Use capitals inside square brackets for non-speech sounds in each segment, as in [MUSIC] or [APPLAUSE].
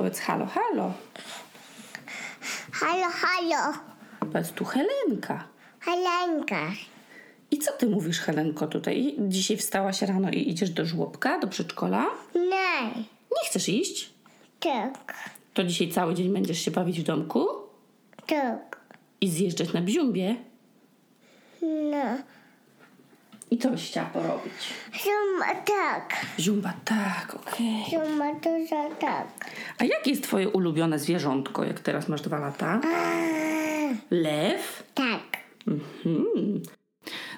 Powiedz halo, halo. Halo, halo. Powiedz tu Helenka. Helenka. I co ty mówisz, Helenko, tutaj? Dzisiaj wstałaś rano i idziesz do żłobka, do przedszkola? Nie. Nie chcesz iść? Tak. To dzisiaj cały dzień będziesz się bawić w domku? Tak. I zjeżdżać na bziumbie? No. I co byś chciała porobić? Zuma tak. Ziumba, tak, okej. Zuma to za tak. A jakie jest twoje ulubione zwierzątko, jak teraz masz dwa lata? Lew? Tak.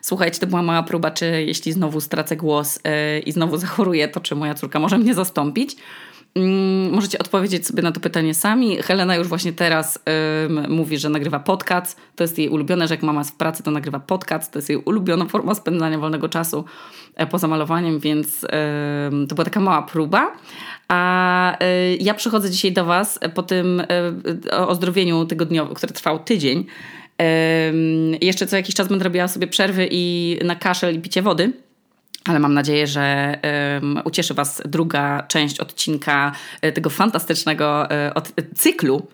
Słuchajcie, to była mała próba, czy jeśli znowu stracę głos yy, i znowu [LAUGHS] zachoruję, to czy moja córka może mnie zastąpić. Mm, możecie odpowiedzieć sobie na to pytanie sami. Helena już właśnie teraz mówi, że nagrywa podcast. To jest jej ulubione, że jak mama jest w pracy, to nagrywa podcast. To jest jej ulubiona forma spędzania wolnego czasu e, poza malowaniem, więc to była taka mała próba. A y, ja przychodzę dzisiaj do Was po tym y, ozdrowieniu tygodniowym, które trwał tydzień. Jeszcze co jakiś czas będę robiła sobie przerwy i na kaszel i picie wody. Ale mam nadzieję, że um, ucieszy Was druga część odcinka e, tego fantastycznego e, od, cyklu,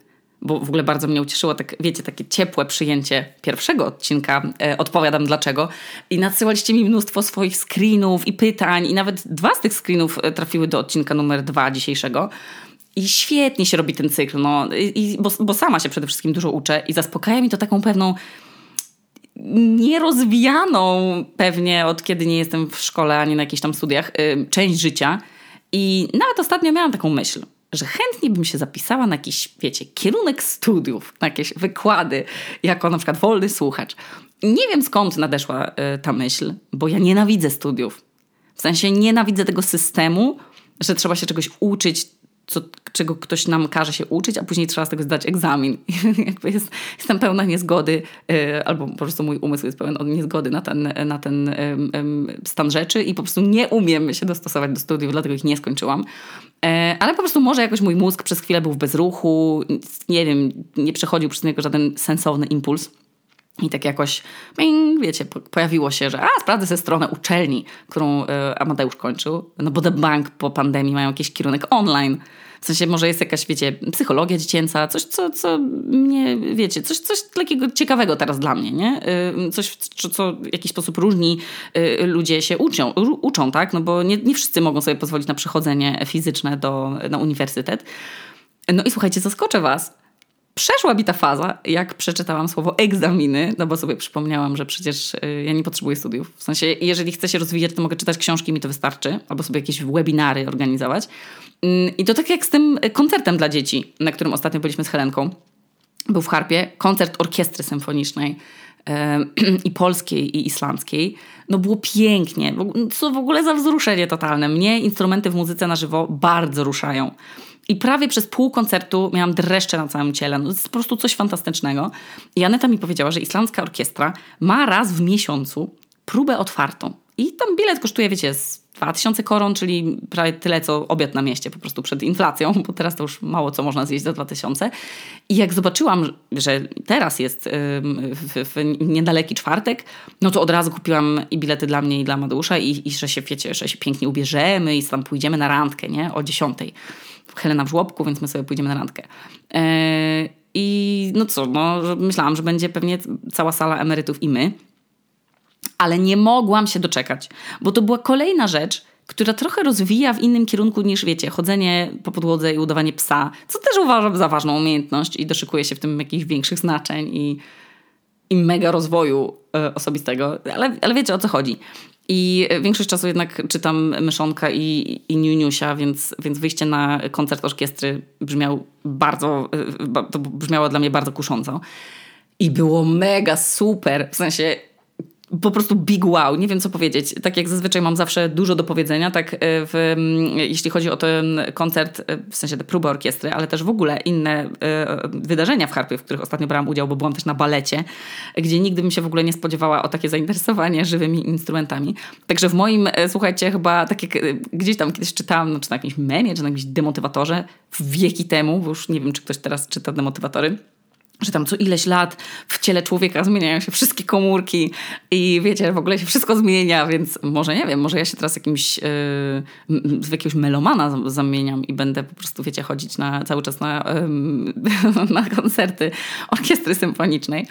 bo w ogóle bardzo mnie ucieszyło, tak, wiecie, takie ciepłe przyjęcie pierwszego odcinka. E, odpowiadam dlaczego. I nadsyłaliście mi mnóstwo swoich screenów i pytań, i nawet dwa z tych screenów e, trafiły do odcinka numer dwa dzisiejszego. I świetnie się robi ten cykl, no, i, bo, bo sama się przede wszystkim dużo uczę i zaspokaja mi to taką pewną nierozwijaną pewnie od kiedy nie jestem w szkole ani na jakichś tam studiach, y, część życia. I nawet ostatnio miałam taką myśl, że chętnie bym się zapisała na jakiś, wiecie, kierunek studiów, na jakieś wykłady, jako na przykład wolny słuchacz. Nie wiem skąd nadeszła y, ta myśl, bo ja nienawidzę studiów. W sensie nienawidzę tego systemu, że trzeba się czegoś uczyć, co, czego ktoś nam każe się uczyć, a później trzeba z tego zdać egzamin. [LAUGHS] Jakby jest, jestem pełna niezgody, y, albo po prostu mój umysł jest pełen niezgody na ten, na ten stan rzeczy i po prostu nie umiem się dostosować do studiów, dlatego ich nie skończyłam. E, ale po prostu może jakoś mój mózg przez chwilę był w bezruchu, nie wiem, nie przechodził przez niego żaden sensowny impuls. I tak jakoś, wiecie, pojawiło się, że a, sprawdzę sobie stronę uczelni, którą y, Amadeusz kończył, no bo The Bank po pandemii mają jakiś kierunek online. W sensie może jest jakaś, wiecie, psychologia dziecięca, coś, co, co mnie, wiecie, coś, coś takiego ciekawego teraz dla mnie, nie? Y, coś, co, co w jakiś sposób różni y, ludzie się uczą, uczą tak? No bo nie, nie wszyscy mogą sobie pozwolić na przechodzenie fizyczne do, na uniwersytet. No i słuchajcie, zaskoczę was przeszła mi ta faza, jak przeczytałam słowo egzaminy, no bo sobie przypomniałam, że przecież y, ja nie potrzebuję studiów. W sensie, jeżeli chcę się rozwijać, to mogę czytać książki, mi to wystarczy, albo sobie jakieś webinary organizować. Mm, I to tak jak z tym koncertem dla dzieci, na którym ostatnio byliśmy z Helenką. Był w Harpie koncert orkiestry symfonicznej [CLEARS THROAT] i polskiej, i islandzkiej. No było pięknie. Co w ogóle za wzruszenie totalne. Mnie instrumenty w muzyce na żywo bardzo ruszają. I prawie przez pół koncertu miałam dreszcze na całym ciele. No, to jest po prostu coś fantastycznego. I Aneta mi powiedziała, że islandzka orkiestra ma raz w miesiącu próbę otwartą. I tam bilet kosztuje, wiecie, z 2000 koron, czyli prawie tyle, co obiad na mieście, po prostu przed inflacją, bo teraz to już mało co można zjeść za 2000. I jak zobaczyłam, że teraz jest w, w niedaleki czwartek, no to od razu kupiłam i bilety dla mnie i dla Madeusza i, i że się, wiecie, że się pięknie ubierzemy i tam pójdziemy na randkę, nie? O 10. Helena w żłobku, więc my sobie pójdziemy na randkę. Yy, I no co, no, myślałam, że będzie pewnie cała sala emerytów i my. Ale nie mogłam się doczekać, bo to była kolejna rzecz, która trochę rozwija w innym kierunku niż wiecie, chodzenie po podłodze i udawanie psa, co też uważam za ważną umiejętność i doszykuje się w tym jakichś większych znaczeń i, i mega rozwoju y, osobistego. Ale, ale wiecie o co chodzi. I większość czasu jednak czytam Myszonka i, i Niuniusia, więc, więc wyjście na koncert orkiestry brzmiał bardzo, to brzmiało dla mnie bardzo kusząco. I było mega super, w sensie po prostu big wow, nie wiem co powiedzieć. Tak jak zazwyczaj mam zawsze dużo do powiedzenia, tak e, w, jeśli chodzi o ten koncert, e, w sensie te próby orkiestry, ale też w ogóle inne e, wydarzenia w harpie, w których ostatnio brałam udział, bo byłam też na balecie, gdzie nigdy bym się w ogóle nie spodziewała o takie zainteresowanie żywymi instrumentami. Także w moim, słuchajcie, chyba tak jak gdzieś tam kiedyś czytałam, no, czy na jakimś memie, czy na jakimś demotywatorze, wieki temu, bo już nie wiem, czy ktoś teraz czyta demotywatory, że tam co ileś lat w ciele człowieka zmieniają się wszystkie komórki i wiecie, w ogóle się wszystko zmienia, więc może nie wiem, może ja się teraz jakimś, yy, w jakiegoś melomana zamieniam i będę po prostu, wiecie, chodzić na, cały czas na, yy, [LAUGHS] na koncerty orkiestry symfonicznej.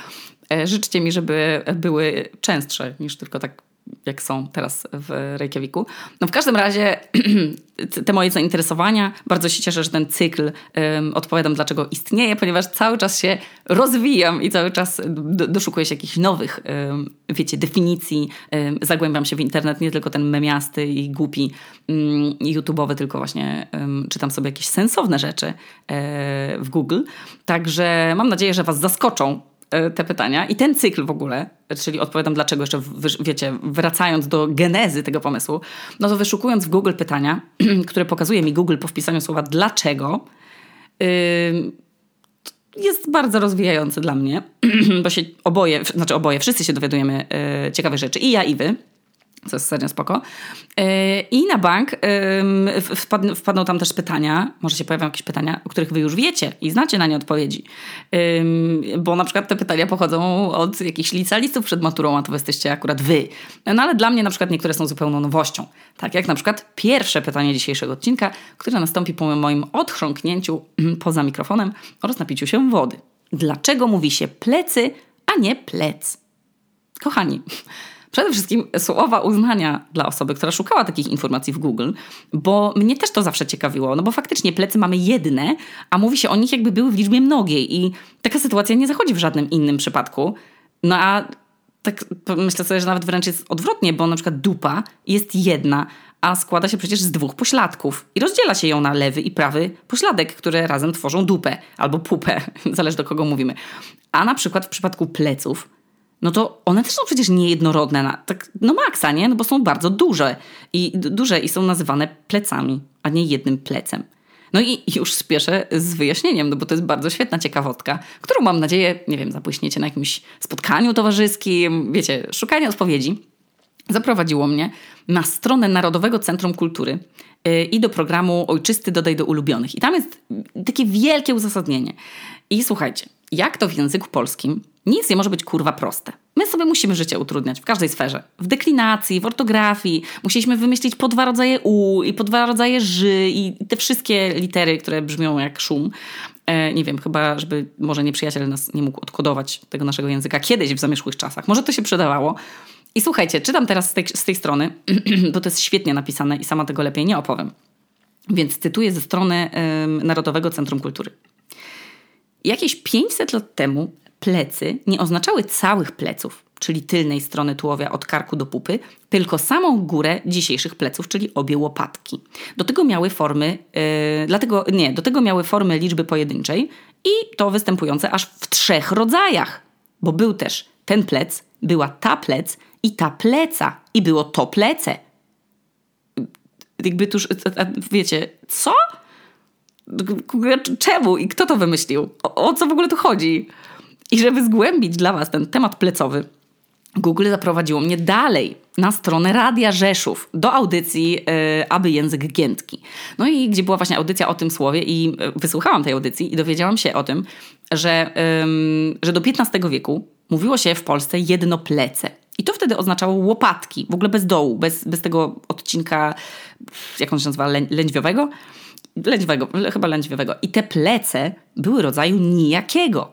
Yy, życzcie mi, żeby były częstsze niż tylko tak jak są teraz w Reykjaviku. No w każdym razie [CLEARS THROAT] te moje zainteresowania, bardzo się cieszę, że ten cykl um, odpowiadam, dlaczego istnieje, ponieważ cały czas się rozwijam i cały czas do, doszukuję się jakichś nowych, um, wiecie, definicji. Um, zagłębiam się w internet, nie tylko ten memiasty i głupi um, YouTube'owy, tylko właśnie czytam sobie jakieś sensowne rzeczy e, w Google. Także mam nadzieję, że Was zaskoczą te pytania. I ten cykl w ogóle, czyli odpowiadam dlaczego, jeszcze wiecie, wracając do genezy tego pomysłu, no to wyszukując w Google pytania, [CLEARS THROAT] które pokazuje mi Google po wpisaniu słowa dlaczego, jest bardzo rozwijający dla mnie, [CLEARS THROAT] bo się oboje, znaczy oboje, wszyscy się dowiadujemy e, ciekawe rzeczy, i ja, i wy co jest serio spoko. E, I na bank wpadną, tam też pytania, może się pojawią jakieś pytania, o których wy już wiecie i znacie na nie odpowiedzi. Bo na przykład te pytania pochodzą od jakichś licealistów przed maturą, a to jesteście akurat wy. No ale dla mnie na przykład niektóre są zupełną nowością. Tak jak na przykład pierwsze pytanie dzisiejszego odcinka, które nastąpi po moim odchrząknięciu [CLEARS THROAT] poza mikrofonem oraz napiciu się wody. Dlaczego mówi się plecy, a nie plec? Kochani, Przede wszystkim słowa uznania dla osoby, która szukała takich informacji w Google, bo mnie też to zawsze ciekawiło, no bo faktycznie plecy mamy jedne, a mówi się o nich jakby były w liczbie mnogiej i taka sytuacja nie zachodzi w żadnym innym przypadku. No a tak myślę sobie, że nawet wręcz jest odwrotnie, bo na przykład dupa jest jedna, a składa się przecież z dwóch pośladków i rozdziela się ją na lewy i prawy pośladek, które razem tworzą dupę albo pupę, [LAUGHS] zależy do kogo mówimy. A na przykład w przypadku pleców no to one też są przecież niejednorodne, na, tak, no maksa, nie? No bo są bardzo duże i duże i są nazywane plecami, a nie jednym plecem. No i już spieszę z wyjaśnieniem, no bo to jest bardzo świetna ciekawostka, którą mam nadzieję, nie wiem, zapłyśniecie na jakimś spotkaniu towarzyskim, wiecie, szukanie odpowiedzi. Zaprowadziło mnie na stronę Narodowego Centrum Kultury yy, i do programu Ojczysty Dodaj do Ulubionych. I tam jest takie wielkie uzasadnienie. I słuchajcie, jak to w języku polskim nic nie może być kurwa proste. My sobie musimy życie utrudniać w każdej sferze. W deklinacji, w ortografii. Musieliśmy wymyślić po dwa rodzaje u i po dwa rodzaje ży i te wszystkie litery, które brzmią jak szum. E, nie wiem, chyba, żeby może nieprzyjaciel nas nie mógł odkodować tego naszego języka kiedyś w zamierzchłych czasach. Może to się przydawało. I słuchajcie, czytam teraz z tej, z tej strony, [CLEARS THROAT] bo to jest świetnie napisane i sama tego lepiej nie opowiem. Więc cytuję ze strony Narodowego Centrum Kultury. Jakieś 500 lat temu plecy nie oznaczały całych pleców, czyli tylnej strony tułowia od karku do pupy, tylko samą górę dzisiejszych pleców, czyli obie łopatki. Do tego miały formy, yy, dlatego nie, do tego miały formy liczby pojedynczej i to występujące aż w trzech rodzajach, bo był też ten plec, była ta plec i ta pleca i było to plece. Jakby tuż, wiecie, co? Czemu i kto to wymyślił? O, o co w ogóle tu chodzi? I żeby zgłębić dla Was ten temat plecowy, Google zaprowadziło mnie dalej na stronę Radia Rzeszów do audycji yy, Aby Język Giętki. No i gdzie była właśnie audycja o tym słowie i yy, wysłuchałam tej audycji i dowiedziałam się o tym, że, yy, że do XV wieku mówiło się w Polsce jedno plece. I to wtedy oznaczało łopatki, w ogóle bez dołu, bez, bez tego odcinka, jak on się nazywa, lę, lędźwiowego? Lędźwiowego, chyba lędźwiowego. I te plece były rodzaju nijakiego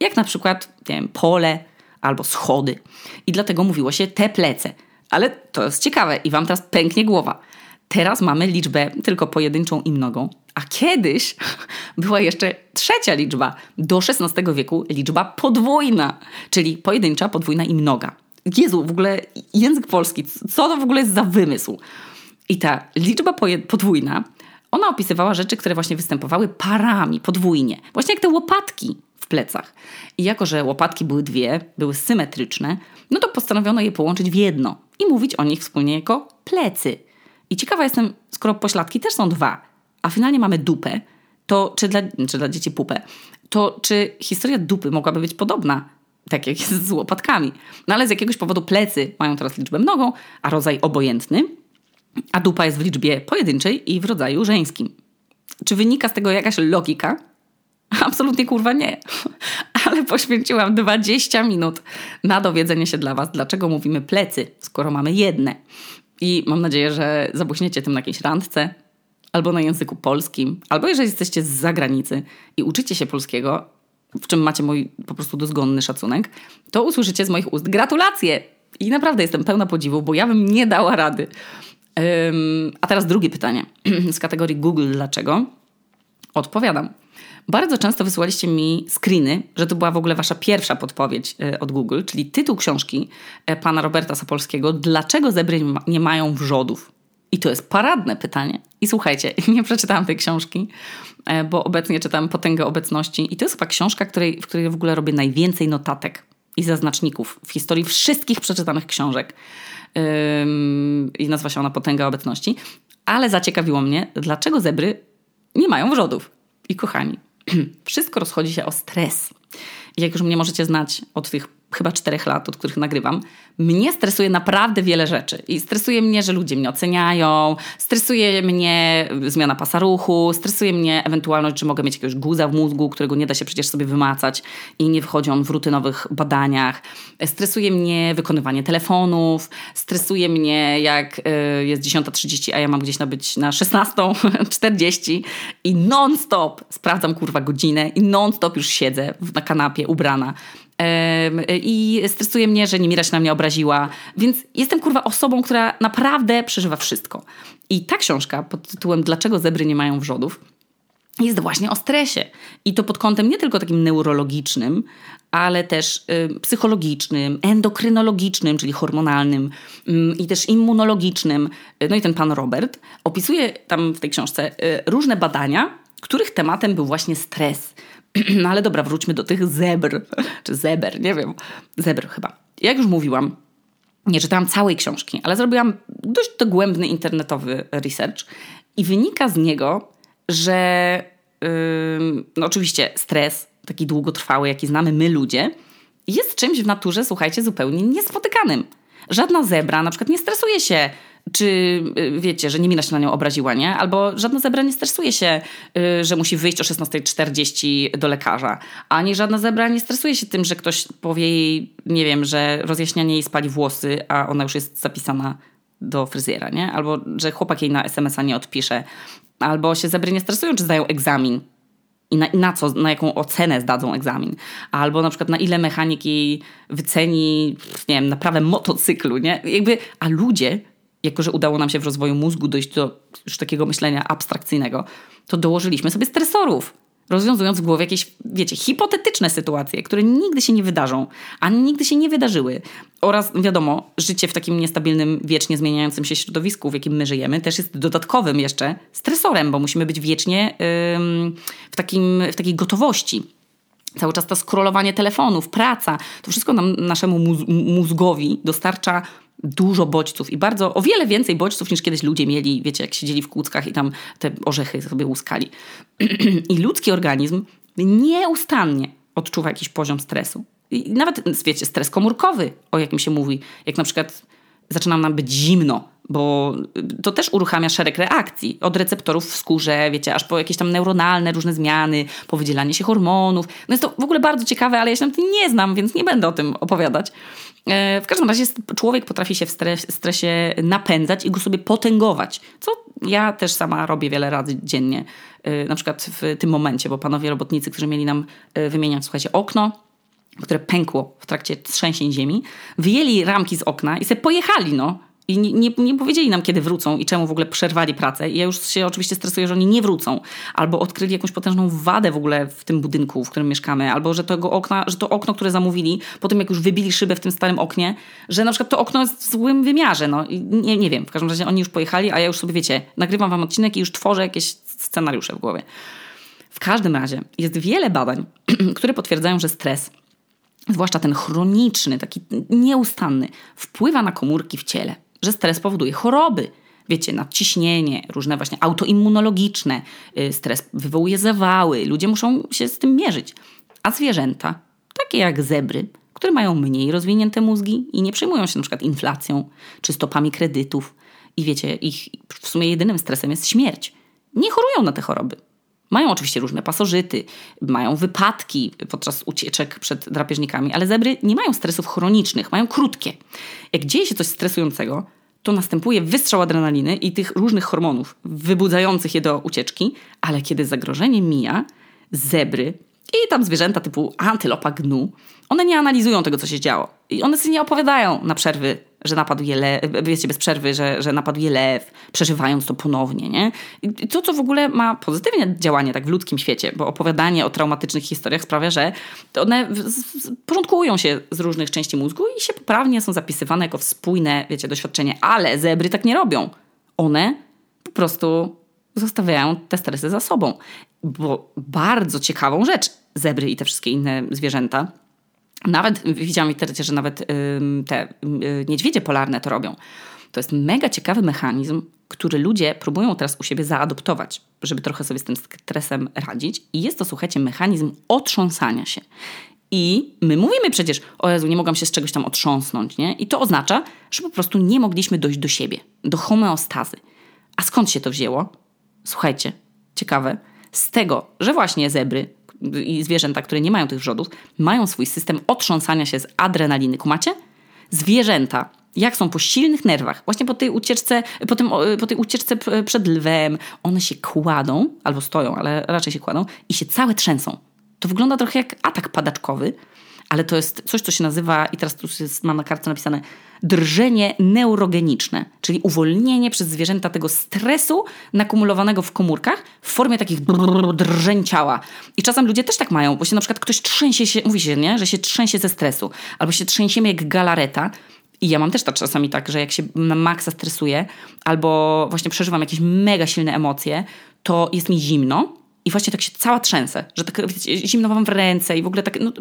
jak na przykład nie wiem, pole albo schody. I dlatego mówiło się te plece. Ale to jest ciekawe i wam teraz pęknie głowa. Teraz mamy liczbę tylko pojedynczą i mnogą, a kiedyś [LAUGHS] była jeszcze trzecia liczba, do XVI wieku liczba podwójna, czyli pojedyncza, podwójna i mnoga. Jezu, w ogóle język polski, co to w ogóle jest za wymysł? I ta liczba podwójna, ona opisywała rzeczy, które właśnie występowały parami, podwójnie. Właśnie jak te łopatki w plecach. I jako, że łopatki były dwie, były symetryczne, no to postanowiono je połączyć w jedno i mówić o nich wspólnie jako plecy. I ciekawa jestem, skoro pośladki też są dwa, a finalnie mamy dupę, to czy dla, czy dla dzieci pupę, to czy historia dupy mogłaby być podobna, tak jak jest z łopatkami? No ale z jakiegoś powodu plecy mają teraz liczbę mnogą, a rodzaj obojętny, a dupa jest w liczbie pojedynczej i w rodzaju żeńskim. Czy wynika z tego jakaś logika? Absolutnie kurwa nie. ale poświęciłam 20 minut na dowiedzenie się dla Was, dlaczego mówimy plecy, skoro mamy jedne. I mam nadzieję, że zabłyśniecie tym na jakiejś randce, albo na języku polskim, albo jeżeli jesteście z zagranicy i uczycie się polskiego, w czym macie mój po prostu dozgonny szacunek, to usłyszycie z moich ust gratulacje. I naprawdę jestem pełna podziwu, bo ja bym nie dała rady. Um, a teraz drugie pytanie [CLEARS THROAT] z kategorii Google dlaczego. Odpowiadam. Bardzo często wysyłaliście mi screeny, że to była w ogóle wasza pierwsza podpowiedź e, od Google, czyli tytuł książki e, pana Roberta Sapolskiego Dlaczego zebry nie mają wrzodów? I to jest paradne pytanie. I słuchajcie, [LAUGHS] nie przeczytałam tej książki, e, bo obecnie czytam Potęgę Obecności. I to jest chyba książka, której, w której w ogóle robię najwięcej notatek i zaznaczników w historii wszystkich przeczytanych książek. I nazywa się ona Potęga Obecności. Ale zaciekawiło mnie, dlaczego zebry nie mają wrzodów. I kochani, [CLEARS THROAT] wszystko rozchodzi się o stres. Jak już mnie możecie znać od tych chyba czterech lat, od których nagrywam, mnie stresuje naprawdę wiele rzeczy. I stresuje mnie, że ludzie mnie oceniają, stresuje mnie zmiana pasa ruchu, stresuje mnie ewentualność, że mogę mieć jakiegoś guza w mózgu, którego nie da się przecież sobie wymacać i nie wchodzi on w rutynowych badaniach. Stresuje mnie wykonywanie telefonów, stresuje mnie jak y, jest 10.30, a ja mam gdzieś nabyć na 16.40 [LAUGHS] i non-stop sprawdzam kurwa godzinę i non-stop już siedzę na kanapie ubrana i stresuje mnie, że Nimira się na mnie obraziła. Więc jestem kurwa osobą, która naprawdę przeżywa wszystko. I ta książka pod tytułem Dlaczego zebry nie mają wrzodów jest właśnie o stresie. I to pod kątem nie tylko takim neurologicznym, ale też y, psychologicznym, endokrynologicznym, czyli hormonalnym y, i też immunologicznym. No i ten pan Robert opisuje tam w tej książce y, różne badania, których tematem był właśnie stres. [CLEARS THROAT] No ale dobra, wróćmy do tych zebr. Czy zeber, nie wiem. Zebr chyba. Jak już mówiłam, nie czytałam całej książki, ale zrobiłam dość dogłębny internetowy research i wynika z niego, że yy, no oczywiście stres, taki długotrwały, jaki znamy my ludzie, jest czymś w naturze, słuchajcie, zupełnie niespotykanym. Żadna zebra na przykład nie stresuje się czy y, wiecie, że nie mina się na nią obraziła, nie? Albo żadna zebra nie stresuje się, y, że musi wyjść o 16.40 do lekarza. Ani żadna zebra nie stresuje się tym, że ktoś powie jej, nie wiem, że rozjaśnianie jej spali włosy, a ona już jest zapisana do fryzjera, nie? Albo że chłopak jej na SMS-a nie odpisze. Albo się zebry nie stresują, czy zdają egzamin. I na, na co, na jaką ocenę zdadzą egzamin. Albo na przykład na ile mechaniki wyceni, nie wiem, naprawę motocyklu, nie? Jakby, a ludzie jako że udało nam się w rozwoju mózgu dojść do już takiego myślenia abstrakcyjnego, to dołożyliśmy sobie stresorów, rozwiązując w głowie jakieś, wiecie, hipotetyczne sytuacje, które nigdy się nie wydarzą, ani nigdy się nie wydarzyły. Oraz, wiadomo, życie w takim niestabilnym, wiecznie zmieniającym się środowisku, w jakim my żyjemy, też jest dodatkowym jeszcze stresorem, bo musimy być wiecznie ym, w, takim, w takiej gotowości. Cały czas to scrollowanie telefonów, praca, to wszystko nam, naszemu mózgowi dostarcza dużo bodźców i bardzo, o wiele więcej bodźców niż kiedyś ludzie mieli, wiecie, jak siedzieli w kłódzkach i tam te orzechy sobie łuskali. [CLEARS THROAT] I ludzki organizm nieustannie odczuwa jakiś poziom stresu. I nawet, wiecie, stres komórkowy, o jakim się mówi, jak na przykład zaczyna nam być zimno, bo to też uruchamia szereg reakcji. Od receptorów w skórze, wiecie, aż po jakieś tam neuronalne różne zmiany, po wydzielanie się hormonów. No jest to w ogóle bardzo ciekawe, ale ja się na tym nie znam, więc nie będę o tym opowiadać. E, w każdym razie człowiek potrafi się w stresie napędzać i go sobie potęgować, co ja też sama robię wiele razy dziennie. E, na przykład w tym momencie, bo panowie robotnicy, którzy mieli nam e, wymieniać, słuchajcie, okno, które pękło w trakcie trzęsień ziemi, wyjęli ramki z okna i sobie pojechali, no. I nie, nie, nie, powiedzieli nam, kiedy wrócą i czemu w ogóle przerwali pracę. I ja już się oczywiście stresuję, że oni nie wrócą. Albo odkryli jakąś potężną wadę w ogóle w tym budynku, w którym mieszkamy. Albo że, tego okna, że to okno, które zamówili, po tym jak już wybili szybę w tym starym oknie, że na przykład to okno jest w złym wymiarze. No. Nie, nie wiem. W każdym razie oni już pojechali, a ja już sobie, wiecie, nagrywam wam odcinek i już tworzę jakieś scenariusze w głowie. W każdym razie jest wiele badań, [CLEARS THROAT] które potwierdzają, że stres zwłaszcza ten chroniczny, taki nieustanny, wpływa na komórki w ciele że stres powoduje choroby. Wiecie, nadciśnienie, różne właśnie autoimmunologiczne, y, stres wywołuje zawały, ludzie muszą się z tym mierzyć. A zwierzęta, takie jak zebry, które mają mniej rozwinięte mózgi i nie przejmują się na przykład inflacją czy stopami kredytów, i wiecie, ich w sumie jedynym stresem jest śmierć. Nie chorują na te choroby. Mają oczywiście różne pasożyty, mają wypadki podczas ucieczek przed drapieżnikami, ale zebry nie mają stresów chronicznych, mają krótkie. Jak dzieje się coś stresującego, to następuje wystrzał adrenaliny i tych różnych hormonów wybudzających je do ucieczki, ale kiedy zagrożenie mija, zebry i tam zwierzęta typu antylopa gnu, one nie analizują tego, co się działo. I one sobie nie opowiadają na przerwy, że napadł je lew, wiecie, bez przerwy, że, że napadł je lew, przeżywając to ponownie, nie? I to, co w ogóle ma pozytywne działanie tak w ludzkim świecie, bo opowiadanie o traumatycznych historiach sprawia, że one porządkują się z różnych części mózgu i się poprawnie są zapisywane jako spójne, wiecie, doświadczenie. Ale zebry tak nie robią. One po prostu zostawiają te stresy za sobą. Bo bardzo ciekawą rzecz zebry i te wszystkie inne zwierzęta nawet widziałam w internecie, że nawet te niedźwiedzie polarne to robią. To jest mega ciekawy mechanizm, który ludzie próbują teraz u siebie zaadoptować, żeby trochę sobie z tym stresem radzić. I jest to, słuchajcie, mechanizm otrząsania się. I my mówimy przecież, o Jezu, nie mogłam się z czegoś tam otrząsnąć, nie? I to oznacza, że po prostu nie mogliśmy dojść do siebie, do homeostazy. A skąd się to wzięło? Słuchajcie, ciekawe. Z tego, że właśnie zebry i zwierzęta, które nie mają tych wrzodów, mają swój system otrząsania się z adrenaliny. Kumacie? Zwierzęta, jak są po silnych nerwach, właśnie po tej ucieczce, po, tym, po tej ucieczce przed lwem, one się kładą, albo stoją, ale raczej się kładą i się całe trzęsą. To wygląda trochę jak atak padaczkowy, ale to jest coś, co się nazywa, i teraz tu jest, mam na kartce napisane, drżenie neurogeniczne, czyli uwolnienie przez zwierzęta tego stresu nakumulowanego w komórkach w formie takich drżeń ciała. I czasem ludzie też tak mają, bo się na przykład ktoś trzęsie się, mówi się, nie, że się trzęsie ze stresu, albo się trzęsiemy jak galareta, i ja mam też tak czasami tak, że jak się na maksa stresuję, albo właśnie przeżywam jakieś mega silne emocje, to jest mi zimno, i właśnie tak się cała trzęsę, że tak zimno mam w ręce i w ogóle tak no,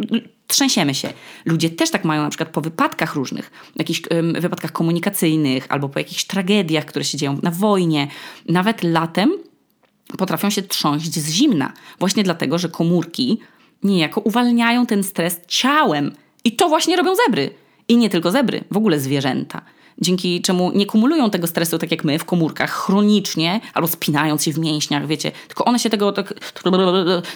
trzęsiemy się. Ludzie też tak mają na przykład po wypadkach różnych, jakichś um, wypadkach komunikacyjnych albo po jakichś tragediach, które się dzieją na wojnie. Nawet latem potrafią się trząść z zimna. Właśnie dlatego, że komórki niejako uwalniają ten stres ciałem. I to właśnie robią zebry. I nie tylko zebry, w ogóle zwierzęta dzięki czemu nie kumulują tego stresu tak jak my w komórkach chronicznie albo spinając się w mięśniach, wiecie, tylko one się tego tak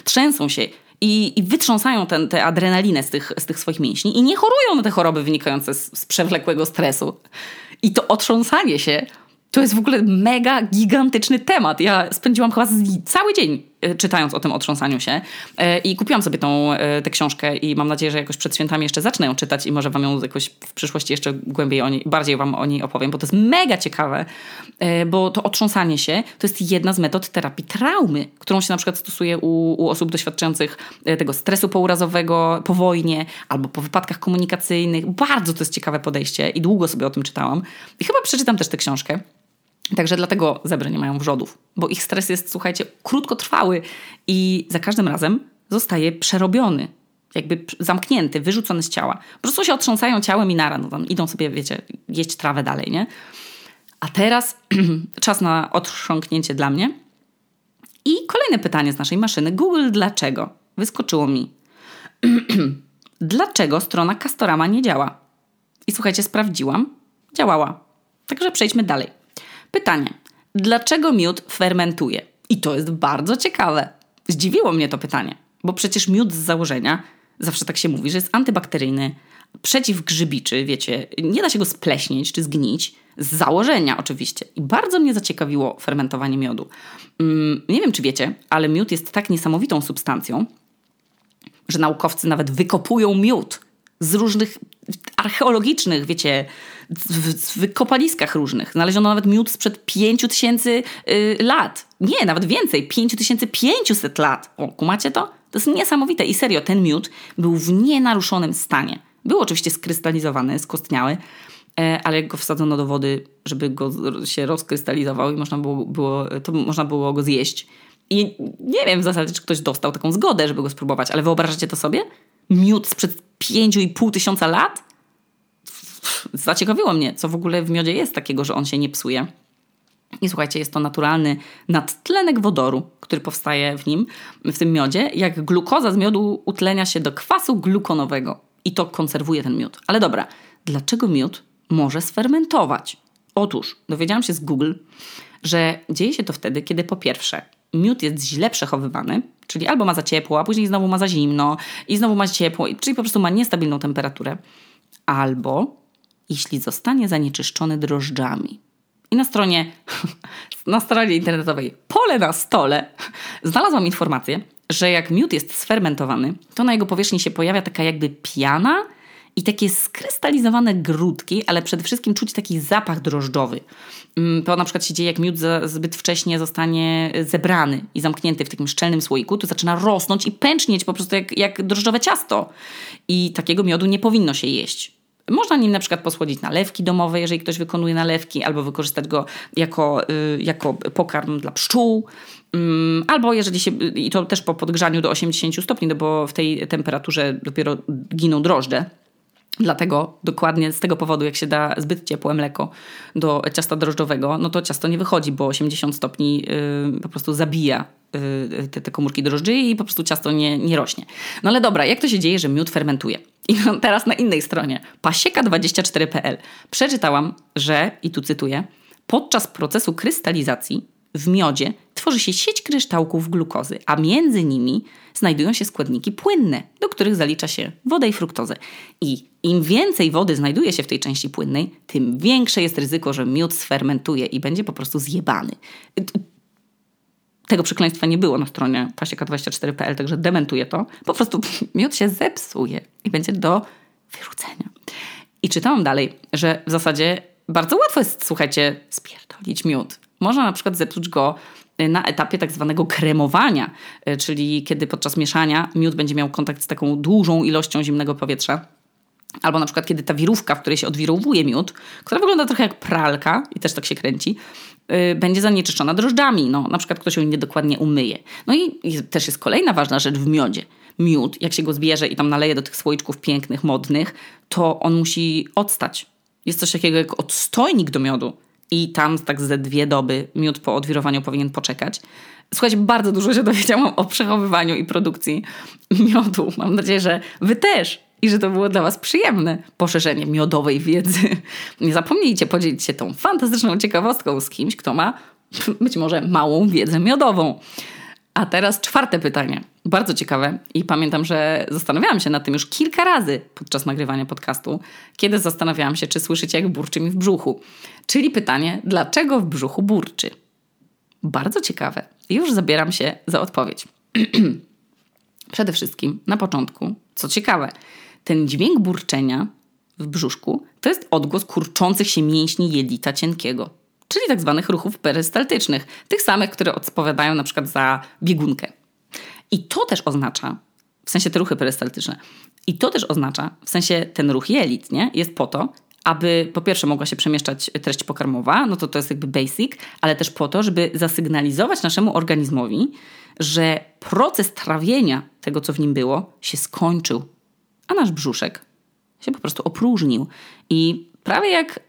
trzęsą się i, i wytrząsają ten, tę adrenalinę z tych, z tych swoich mięśni i nie chorują na te choroby wynikające z, z przewlekłego stresu. I to otrząsanie się to jest w ogóle mega gigantyczny temat. Ja spędziłam chyba cały dzień czytając o tym otrząsaniu się e, i kupiłam sobie tą, e, tę książkę i mam nadzieję, że jakoś przed świętami jeszcze zacznę ją czytać i może wam ją jakoś w przyszłości jeszcze głębiej o niej, bardziej wam o niej opowiem, bo to jest mega ciekawe, bo to otrząsanie się to jest jedna z metod terapii traumy, którą się na przykład stosuje u, u osób doświadczających tego stresu pourazowego po wojnie albo po wypadkach komunikacyjnych. Bardzo to jest ciekawe podejście i długo sobie o tym czytałam i chyba przeczytam też tę książkę. Także dlatego zebry nie mają wrzodów, bo ich stres jest, słuchajcie, krótkotrwały i za każdym razem zostaje przerobiony, jakby zamknięty, wyrzucony z ciała. Po prostu się otrząsają ciałem i nara, no tam idą sobie, wiecie, jeść trawę dalej, nie? A teraz [CLEARS THROAT] czas na otrząknięcie dla mnie. I kolejne pytanie z naszej maszyny. Google dlaczego? Wyskoczyło mi. [CLEARS THROAT] dlaczego strona Castorama nie działa? I słuchajcie, sprawdziłam. Działała. Także przejdźmy dalej. Pytanie. Dlaczego miód fermentuje? I to jest bardzo ciekawe. Zdziwiło mnie to pytanie, bo przecież miód z założenia, zawsze tak się mówi, że jest antybakteryjny, przeciwgrzybiczy, wiecie, nie da się go spleśnieć czy zgnić, z założenia oczywiście. I bardzo mnie zaciekawiło fermentowanie miodu. Mm, nie wiem, czy wiecie, ale miód jest tak niesamowitą substancją, że naukowcy nawet wykopują miód z różnych archeologicznych, wiecie, w, w kopaliskach różnych. Znaleziono nawet miód sprzed 5000 y, lat. Nie, nawet więcej, 5500 lat. O, kumacie to? To jest niesamowite i serio, ten miód był w nienaruszonym stanie. Był oczywiście skrystalizowany, skostniały, e, ale jak go wsadzono do wody, żeby go się rozkrystalizował i można było, było, to można było go zjeść. I nie wiem w zasadzie, czy ktoś dostał taką zgodę, żeby go spróbować, ale wyobrażacie to sobie? Miód sprzed 5,5 tysiąca lat? zaciekawiło mnie, co w ogóle w miodzie jest takiego, że on się nie psuje. I słuchajcie, jest to naturalny nadtlenek wodoru, który powstaje w nim, w tym miodzie, jak glukoza z miodu utlenia się do kwasu glukonowego. I to konserwuje ten miód. Ale dobra, dlaczego miód może sfermentować? Otóż dowiedziałam się z Google, że dzieje się to wtedy, kiedy po pierwsze miód jest źle przechowywany, czyli albo ma za ciepło, a później znowu ma za zimno i znowu ma ciepło, czyli po prostu ma niestabilną temperaturę, albo jeśli zostanie zanieczyszczony drożdżami. I na stronie, [LAUGHS] na stronie internetowej Pole na stole znalazłam informację, że jak miód jest sfermentowany, to na jego powierzchni się pojawia taka jakby piana i takie skrystalizowane grudki, ale przede wszystkim czuć taki zapach drożdżowy. Mm, to na przykład się dzieje, jak miód zbyt wcześnie zostanie zebrany i zamknięty w takim szczelnym słoiku, to zaczyna rosnąć i pęcznieć po prostu jak, jak drożdżowe ciasto. I takiego miodu nie powinno się jeść. Można nim na przykład posłodzić nalewki domowe, jeżeli ktoś wykonuje nalewki, albo wykorzystać go jako, y, jako pokarm dla pszczół. Mm, albo jeżeli się, i to też po podgrzaniu do 80 stopni, no bo w tej temperaturze dopiero giną drożdże. Dlatego dokładnie z tego powodu, jak się da zbyt ciepłe mleko do ciasta drożdżowego, no to ciasto nie wychodzi, bo 80 stopni yy, po prostu zabija yy, te, te, komórki drożdży i po prostu ciasto nie, nie rośnie. No ale dobra, jak to się dzieje, że miód fermentuje? I no, teraz na innej stronie, pasieka24.pl, przeczytałam, że, i tu cytuję, podczas procesu krystalizacji w miodzie tworzy się sieć kryształków glukozy, a między nimi znajdują się składniki płynne, do których zalicza się wodę i fruktozę. I im więcej wody znajduje się w tej części płynnej, tym większe jest ryzyko, że miód sfermentuje i będzie po prostu zjebany. Tego przekleństwa nie było na stronie pasieka24.pl, także dementuję to. Po prostu [LAUGHS] miód się zepsuje i będzie do wyrzucenia. I czytałam dalej, że w zasadzie bardzo łatwo jest, słuchajcie, spierdolić miód. Można na przykład zepsuć go y, na etapie tak zwanego kremowania, y, czyli kiedy podczas mieszania miód będzie miał kontakt z taką dużą ilością zimnego powietrza. Albo na przykład, kiedy ta wirówka, w której się odwirowuje miód, która wygląda trochę jak pralka i też tak się kręci, yy, będzie zanieczyszczona drożdżami. No, na przykład ktoś ją niedokładnie umyje. No i, też jest kolejna ważna rzecz w miodzie. Miód, jak się go zbierze i tam naleje do tych słoiczków pięknych, modnych, to on musi odstać. Jest coś takiego jak odstojnik do miodu i tam tak ze dwie doby miód po odwirowaniu powinien poczekać. Słuchajcie, bardzo dużo się dowiedziałam o przechowywaniu i produkcji miodu. Mam nadzieję, że wy też i że to było dla Was przyjemne poszerzenie miodowej wiedzy. Nie zapomnijcie podzielić się tą fantastyczną ciekawostką z kimś, kto ma być może małą wiedzę miodową. A teraz czwarte pytanie. Bardzo ciekawe i pamiętam, że zastanawiałam się nad tym już kilka razy podczas nagrywania podcastu, kiedy zastanawiałam się, czy słyszycie, jak burczy mi w brzuchu. Czyli pytanie, dlaczego w brzuchu burczy? Bardzo ciekawe. Już zabieram się za odpowiedź. [CLEARS THROAT] Przede wszystkim, na początku, co ciekawe, ten dźwięk burczenia w brzuszku to jest odgłos kurczących się mięśni jelita cienkiego, czyli tak zwanych ruchów perystaltycznych, tych samych, które odpowiadają na przykład za biegunkę. I to też oznacza, w sensie te ruchy perystaltyczne, i to też oznacza, w sensie ten ruch jelit, nie? Jest po to, aby po pierwsze mogła się przemieszczać treść pokarmowa, no to to jest jakby basic, ale też po to, żeby zasygnalizować naszemu organizmowi, że proces trawienia tego, co w nim było, się skończył, a nasz brzuszek się po prostu opróżnił. I prawie jak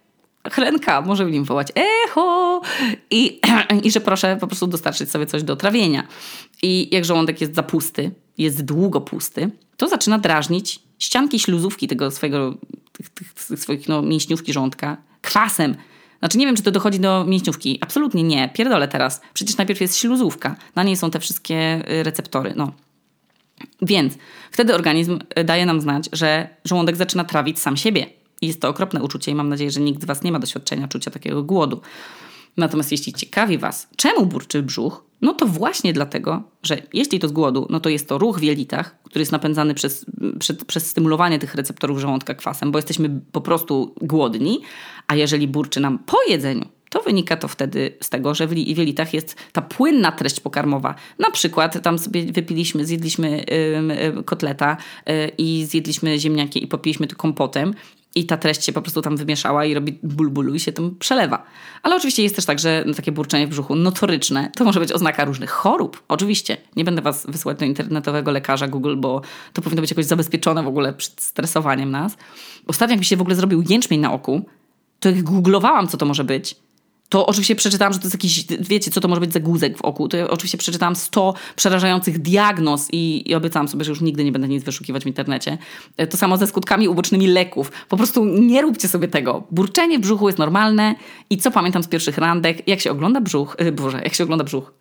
Helenka może w nim wołać echo I, [CLEARS THROAT] i że proszę po prostu dostarczyć sobie coś do trawienia. I jak żołądek jest za pusty, jest długo pusty, to zaczyna drażnić ścianki śluzówki tego swojego, tych, tych, tych swoich no, mięśniówki żołądka kwasem. Znaczy nie wiem, czy to dochodzi do mięśniówki. Absolutnie nie. Pierdolę teraz. Przecież najpierw jest śluzówka. Na niej są te wszystkie y, receptory. No. Więc wtedy organizm y, daje nam znać, że żołądek zaczyna trawić sam siebie. Jest to okropne uczucie i mam nadzieję, że nikt z Was nie ma doświadczenia czucia takiego głodu. Natomiast jeśli ciekawi Was, czemu burczy brzuch, no to właśnie dlatego, że jeśli to z głodu, no to jest to ruch w jelitach, który jest napędzany przez, przez, przez stymulowanie tych receptorów żołądka kwasem, bo jesteśmy po prostu głodni, a jeżeli burczy nam po jedzeniu, to wynika to wtedy z tego, że w jelitach jest ta płynna treść pokarmowa. Na przykład tam sobie wypiliśmy, zjedliśmy kotleta yy, i zjedliśmy ziemniaki i popiliśmy to kompotem i ta treść się po prostu tam wymieszała i robi bulbulu i się tam przelewa. Ale oczywiście jest też tak, że takie burczenie w brzuchu notoryczne to może być oznaka różnych chorób. Oczywiście. Nie będę was wysyłać do internetowego lekarza Google, bo to powinno być jakoś zabezpieczone w ogóle przed stresowaniem nas. Ostatnio jak mi się w ogóle zrobił jęczmień na oku, to jak googlowałam, co to może być, to oczywiście przeczytałam, że to jest jakiś, wiecie, co to może być za guzek w oku. To ja oczywiście przeczytałam 100 przerażających diagnoz i, i obiecałam sobie, że już nigdy nie będę nic wyszukiwać w internecie. E, to samo ze skutkami ubocznymi leków. Po prostu nie róbcie sobie tego. Burczenie w brzuchu jest normalne i co pamiętam z pierwszych randek, jak się ogląda brzuch, yy, boże, jak się ogląda brzuch,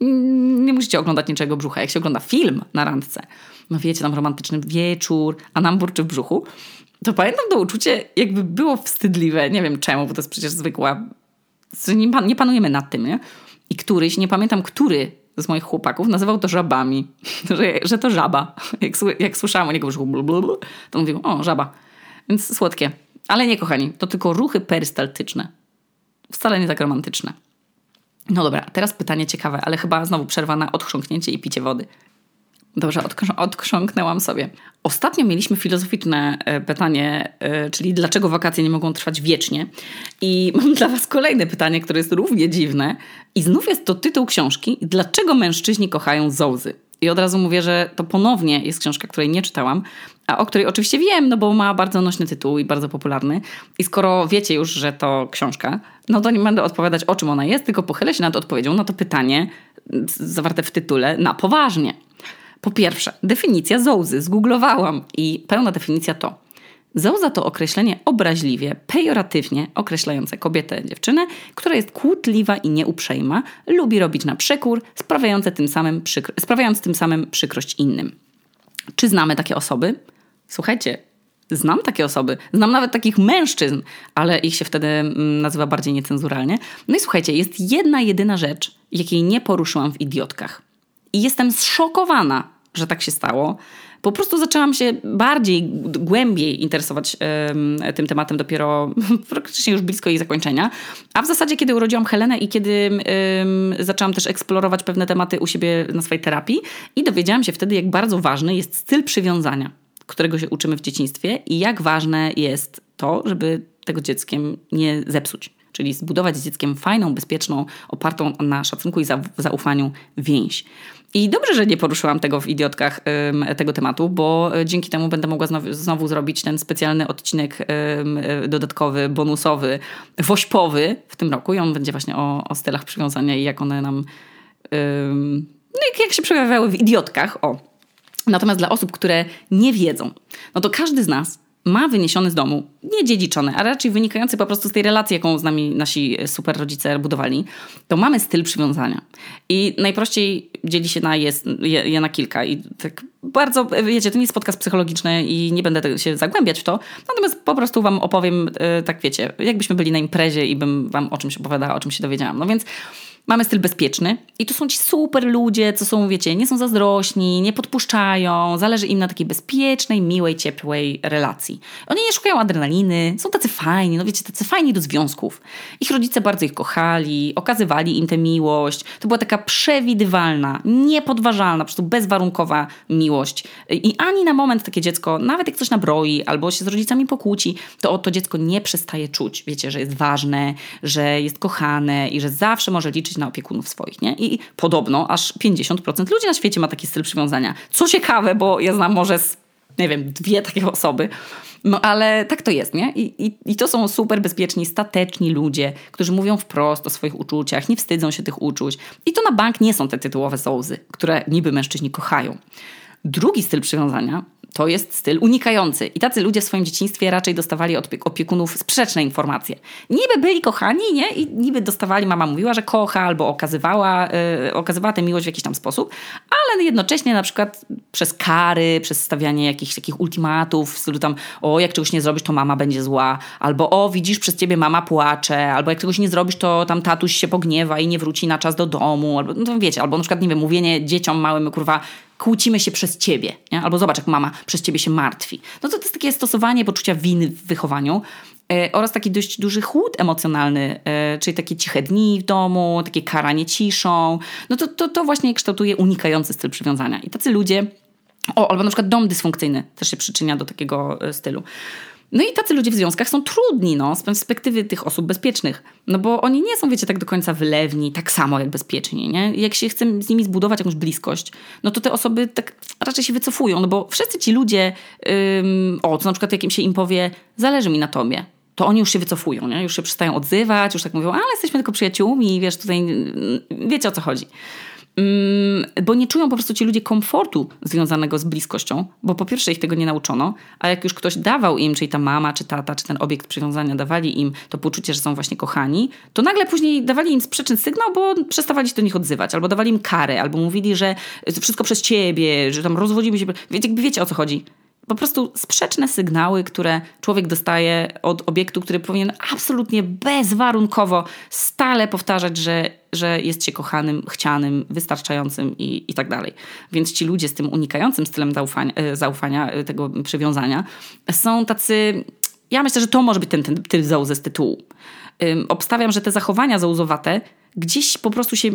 Mm, Nie musicie oglądać niczego brzucha. Jak się ogląda film na randce, no wiecie, tam romantyczny wieczór, a nam burczy w brzuchu, to pamiętam to uczucie, jakby było wstydliwe. Nie wiem czemu, bo to jest przecież zwykła... Nie, pan- nie panujemy nad tym, nie? I któryś, nie pamiętam który z moich chłopaków nazywał to żabami. [LAUGHS] że, że to żaba. Jak, jak słyszałam o niego brzuchu, to mówił, o, żaba. Więc słodkie. Ale nie, kochani, to tylko ruchy perystaltyczne. Wcale nie tak romantyczne. No dobra, teraz pytanie ciekawe, ale chyba znowu przerwa na odchrząknięcie i picie wody. Dobrze, odkrz- odchrząknęłam sobie. Ostatnio mieliśmy filozoficzne e, pytanie, e, czyli dlaczego wakacje nie mogą trwać wiecznie? I [LAUGHS] mam dla Was kolejne pytanie, które jest równie dziwne. I znów jest to tytuł książki Dlaczego mężczyźni kochają zołzy? I od razu mówię, że to ponownie jest książka, której nie czytałam, a o której oczywiście wiem, no bo ma bardzo nośny tytuł i bardzo popularny. I skoro wiecie już, że to książka, no to nie będę odpowiadać o czym ona jest, tylko pochylę się nad odpowiedzią na to pytanie zawarte w tytule na poważnie. Po pierwsze, definicja zołzy. Zgooglowałam i pełna definicja to. Zołza to określenie obraźliwie, pejoratywnie określające kobietę, dziewczynę, która jest kłótliwa i nieuprzejma, lubi robić na przekór, sprawiające tym samym sprawiając tym samym przykrość innym. Czy znamy takie osoby? Słuchajcie, znam takie osoby. Znam nawet takich mężczyzn, ale ich się wtedy mm, nazywa bardziej niecenzuralnie. No i słuchajcie, jest jedna jedyna rzecz, jakiej nie poruszyłam w idiotkach. I jestem zszokowana, że tak się stało. Po prostu zaczęłam się bardziej, głębiej interesować tym tematem dopiero [LAUGHS] praktycznie już blisko jej zakończenia. A w zasadzie, kiedy urodziłam Helenę i kiedy zaczęłam też eksplorować pewne tematy u siebie na swojej terapii i dowiedziałam się wtedy, jak bardzo ważny jest styl przywiązania, którego się uczymy w dzieciństwie i jak ważne jest to, żeby tego dzieckiem nie zepsuć. Czyli zbudować z dzieckiem fajną, bezpieczną, opartą na szacunku i za- zaufaniu więź. I dobrze, że nie poruszyłam tego w idiotkach tego tematu, bo y, dzięki temu będę mogła znowu, znowu zrobić ten specjalny odcinek y, dodatkowy, bonusowy, wośpowy w tym roku. I on będzie właśnie o, o stylach przywiązania i jak one nam. No jak, jak się przejawiały w idiotkach. O. Natomiast dla osób, które nie wiedzą, no to każdy z nas ma wyniesiony z domu, nie dziedziczony, a raczej wynikający po prostu z tej relacji, jaką z nami nasi super rodzice budowali, to mamy styl przywiązania. I najprościej dzieli się na je, je, je na kilka. I tak bardzo, wiecie, to nie jest podcast psychologiczny i nie będę się zagłębiać w to, natomiast po prostu wam opowiem, e, tak wiecie, jakbyśmy byli na imprezie i bym wam o czymś opowiadała, o czym się dowiedziałam. No więc Mamy styl bezpieczny i to są ci super ludzie, co są, wiecie, nie są zazdrośni, nie podpuszczają, zależy im na takiej bezpiecznej, miłej, ciepłej relacji. Oni nie szukają adrenaliny, są tacy fajni, no wiecie, tacy fajni do związków. Ich rodzice bardzo ich kochali, okazywali im tę miłość. To była taka przewidywalna, niepodważalna, po prostu bezwarunkowa miłość. I ani na moment takie dziecko, nawet jak coś nabroi albo się z rodzicami pokłóci, to to dziecko nie przestaje czuć. Wiecie, że jest ważne, że jest kochane i że zawsze może liczyć na opiekunów swoich, nie? I podobno aż 50% ludzi na świecie ma taki styl przywiązania. Co ciekawe, bo ja znam może z, nie wiem, dwie takie osoby. No ale tak to jest, nie? I, i, I to są super bezpieczni, stateczni ludzie, którzy mówią wprost o swoich uczuciach, nie wstydzą się tych uczuć. I to na bank nie są te tytułowe sołzy, które niby mężczyźni kochają. Drugi styl przywiązania to jest styl unikający. I tacy ludzie w swoim dzieciństwie raczej dostawali od opie- opiekunów sprzeczne informacje. Niby byli kochani, nie? I niby dostawali, mama mówiła, że kocha, albo okazywała, yy, okazywała tę miłość w jakiś tam sposób, ale jednocześnie na przykład przez kary, przez stawianie jakichś takich ultimatów, w stylu tam, o, jak czegoś nie zrobisz, to mama będzie zła, albo o, widzisz, przez ciebie mama płacze, albo jak czegoś nie zrobisz, to tam tatuś się pogniewa i nie wróci na czas do domu, albo, no wiecie, albo na przykład, nie wiem, mówienie dzieciom małym, kurwa, kłócimy się przez ciebie, nie? albo zobacz, jak mama przez ciebie się martwi. No to, to jest takie stosowanie poczucia winy w wychowaniu e, oraz taki dość duży chłód emocjonalny, e, czyli takie ciche dni w domu, takie karanie ciszą. No to, to, to właśnie kształtuje unikający styl przywiązania. I tacy ludzie, o, albo na przykład dom dysfunkcyjny też się przyczynia do takiego e, stylu. No i tacy ludzie w związkach są trudni, no, z perspektywy tych osób bezpiecznych. No bo oni nie są, wiecie, tak do końca wylewni, tak samo jak bezpieczni, nie? Jak się chce z nimi zbudować jakąś bliskość, no to te osoby tak raczej się wycofują, no bo wszyscy ci ludzie, ym, o, to na przykład jak im się im powie, zależy mi na tobie, to oni już się wycofują, nie? Już się przestają odzywać, już tak mówią, ale jesteśmy tylko przyjaciółmi, wiesz, tutaj, mm, wiecie o co chodzi. Mm, bo nie czują po prostu ci ludzie komfortu związanego z bliskością, bo po pierwsze ich tego nie nauczono, a jak już ktoś dawał im, czyli ta mama, czy tata, czy ten obiekt przywiązania dawali im to poczucie, że są właśnie kochani, to nagle później dawali im sprzeczny sygnał, bo przestawali się do nich odzywać, albo dawali im karę, albo mówili, że wszystko przez ciebie, że tam rozwodzimy się. Wiecie, wiecie o co chodzi po prostu sprzeczne sygnały, które człowiek dostaje od obiektu, który powinien absolutnie bezwarunkowo stale powtarzać, że, że jest się kochanym, chcianym, wystarczającym i, i tak dalej. Więc ci ludzie z tym unikającym stylem zaufania, e, zaufania e, tego przywiązania, są tacy. Ja myślę, że to może być ten, ten typ zauzy z tytułu. Obstawiam, że te zachowania zauzowate gdzieś po prostu się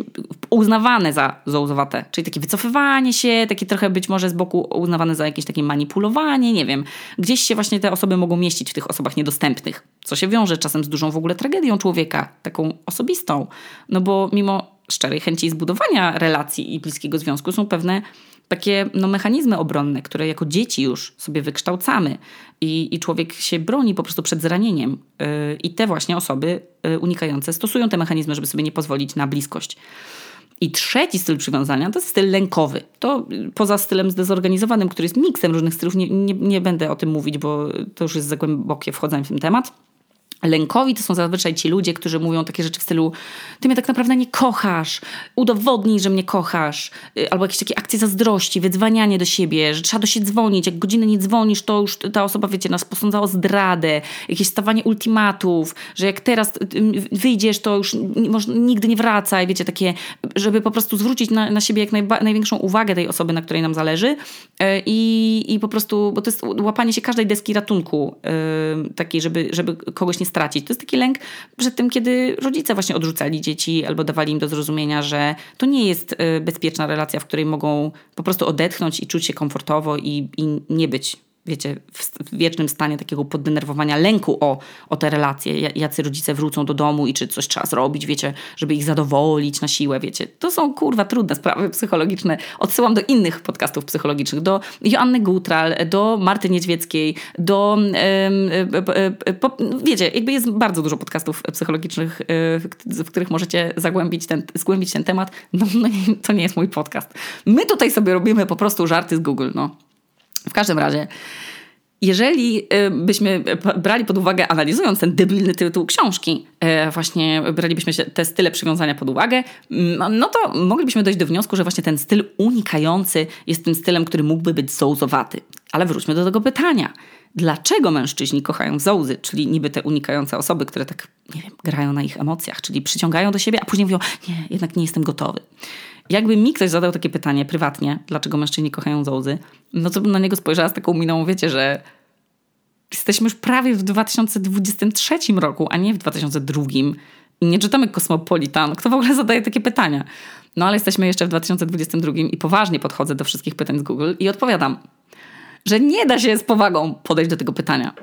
uznawane za zołzowate. Czyli takie wycofywanie się, takie trochę być może z boku uznawane za jakieś takie manipulowanie, nie wiem. Gdzieś się właśnie te osoby mogą mieścić w tych osobach niedostępnych, co się wiąże czasem z dużą w ogóle tragedią człowieka, taką osobistą. No bo mimo szczerej chęci zbudowania relacji i bliskiego związku są pewne takie no, mechanizmy obronne, które jako dzieci już sobie wykształcamy i, i człowiek się broni po prostu przed zranieniem. Yy, I te właśnie osoby yy, unikające stosują te mechanizmy, żeby sobie nie pozwolić na bliskość. I trzeci styl przywiązania to jest styl lękowy. To y, poza stylem zdezorganizowanym, który jest miksem różnych stylów, nie, nie, nie będę o tym mówić, bo to już jest za głębokie wchodzenie w ten temat Lękowi to są zazwyczaj ci ludzie, którzy mówią takie rzeczy w stylu ty mnie tak naprawdę nie kochasz, udowodnij, że mnie kochasz, y, albo jakieś takie akcje zazdrości, wydzwanianie do siebie, że trzeba do siebie dzwonić, jak godzinę nie dzwonisz, to już ta osoba, wiecie, nas posądza o zdradę, jakieś stawanie ultimatów, że jak teraz y, y, wyjdziesz, to już nigdy nie wracaj, wiecie, takie, żeby po prostu zwrócić na, na siebie jak największą uwagę tej osoby, na której nam zależy i, i po prostu, bo to jest łapanie się każdej deski ratunku, takiej, żeby, żeby kogoś nie stracić. To jest taki lęk przed tym, kiedy rodzice właśnie odrzucali dzieci albo dawali im do zrozumienia, że to nie jest y, bezpieczna relacja, w której mogą po prostu odetchnąć i czuć się komfortowo i, i nie być wiecie, w wiecznym stanie takiego poddenerwowania, lęku o, o te relacje, jacy rodzice wrócą do domu i czy coś trzeba zrobić, wiecie, żeby ich zadowolić na siłę, wiecie. To są, kurwa, trudne sprawy psychologiczne. Odsyłam do innych podcastów psychologicznych, do Joanny Gutral, do Marty Niedźwieckiej, do, wiecie, jakby jest bardzo dużo podcastów psychologicznych, w których możecie zagłębić ten, zgłębić ten temat. No, no to nie jest mój podcast. My tutaj sobie robimy po prostu żarty z Google, no. W każdym razie, jeżeli y, byśmy brali pod uwagę, analizując ten debilny tytuł książki, y, właśnie bralibyśmy te style przywiązania pod uwagę, no to moglibyśmy dojść do wniosku, że właśnie ten styl unikający jest tym stylem, który mógłby być zołzowaty. Ale wróćmy do tego pytania. Dlaczego mężczyźni kochają zołzy, czyli niby te unikające osoby, które tak, nie wiem, grają na ich emocjach, czyli przyciągają do siebie, a później mówią, nie, jednak nie jestem gotowy. Jakby mi ktoś zadał takie pytanie prywatnie, dlaczego mężczyźni kochają zołzy, no to bym na niego spojrzała z taką miną, wiecie, że jesteśmy już prawie w 2023 roku, a nie w 2002 i nie czytamy Kosmopolitan. Kto w ogóle zadaje takie pytania? No ale jesteśmy jeszcze w 2022 i poważnie podchodzę do wszystkich pytań z Google i odpowiadam, że nie da się z powagą podejść do tego pytania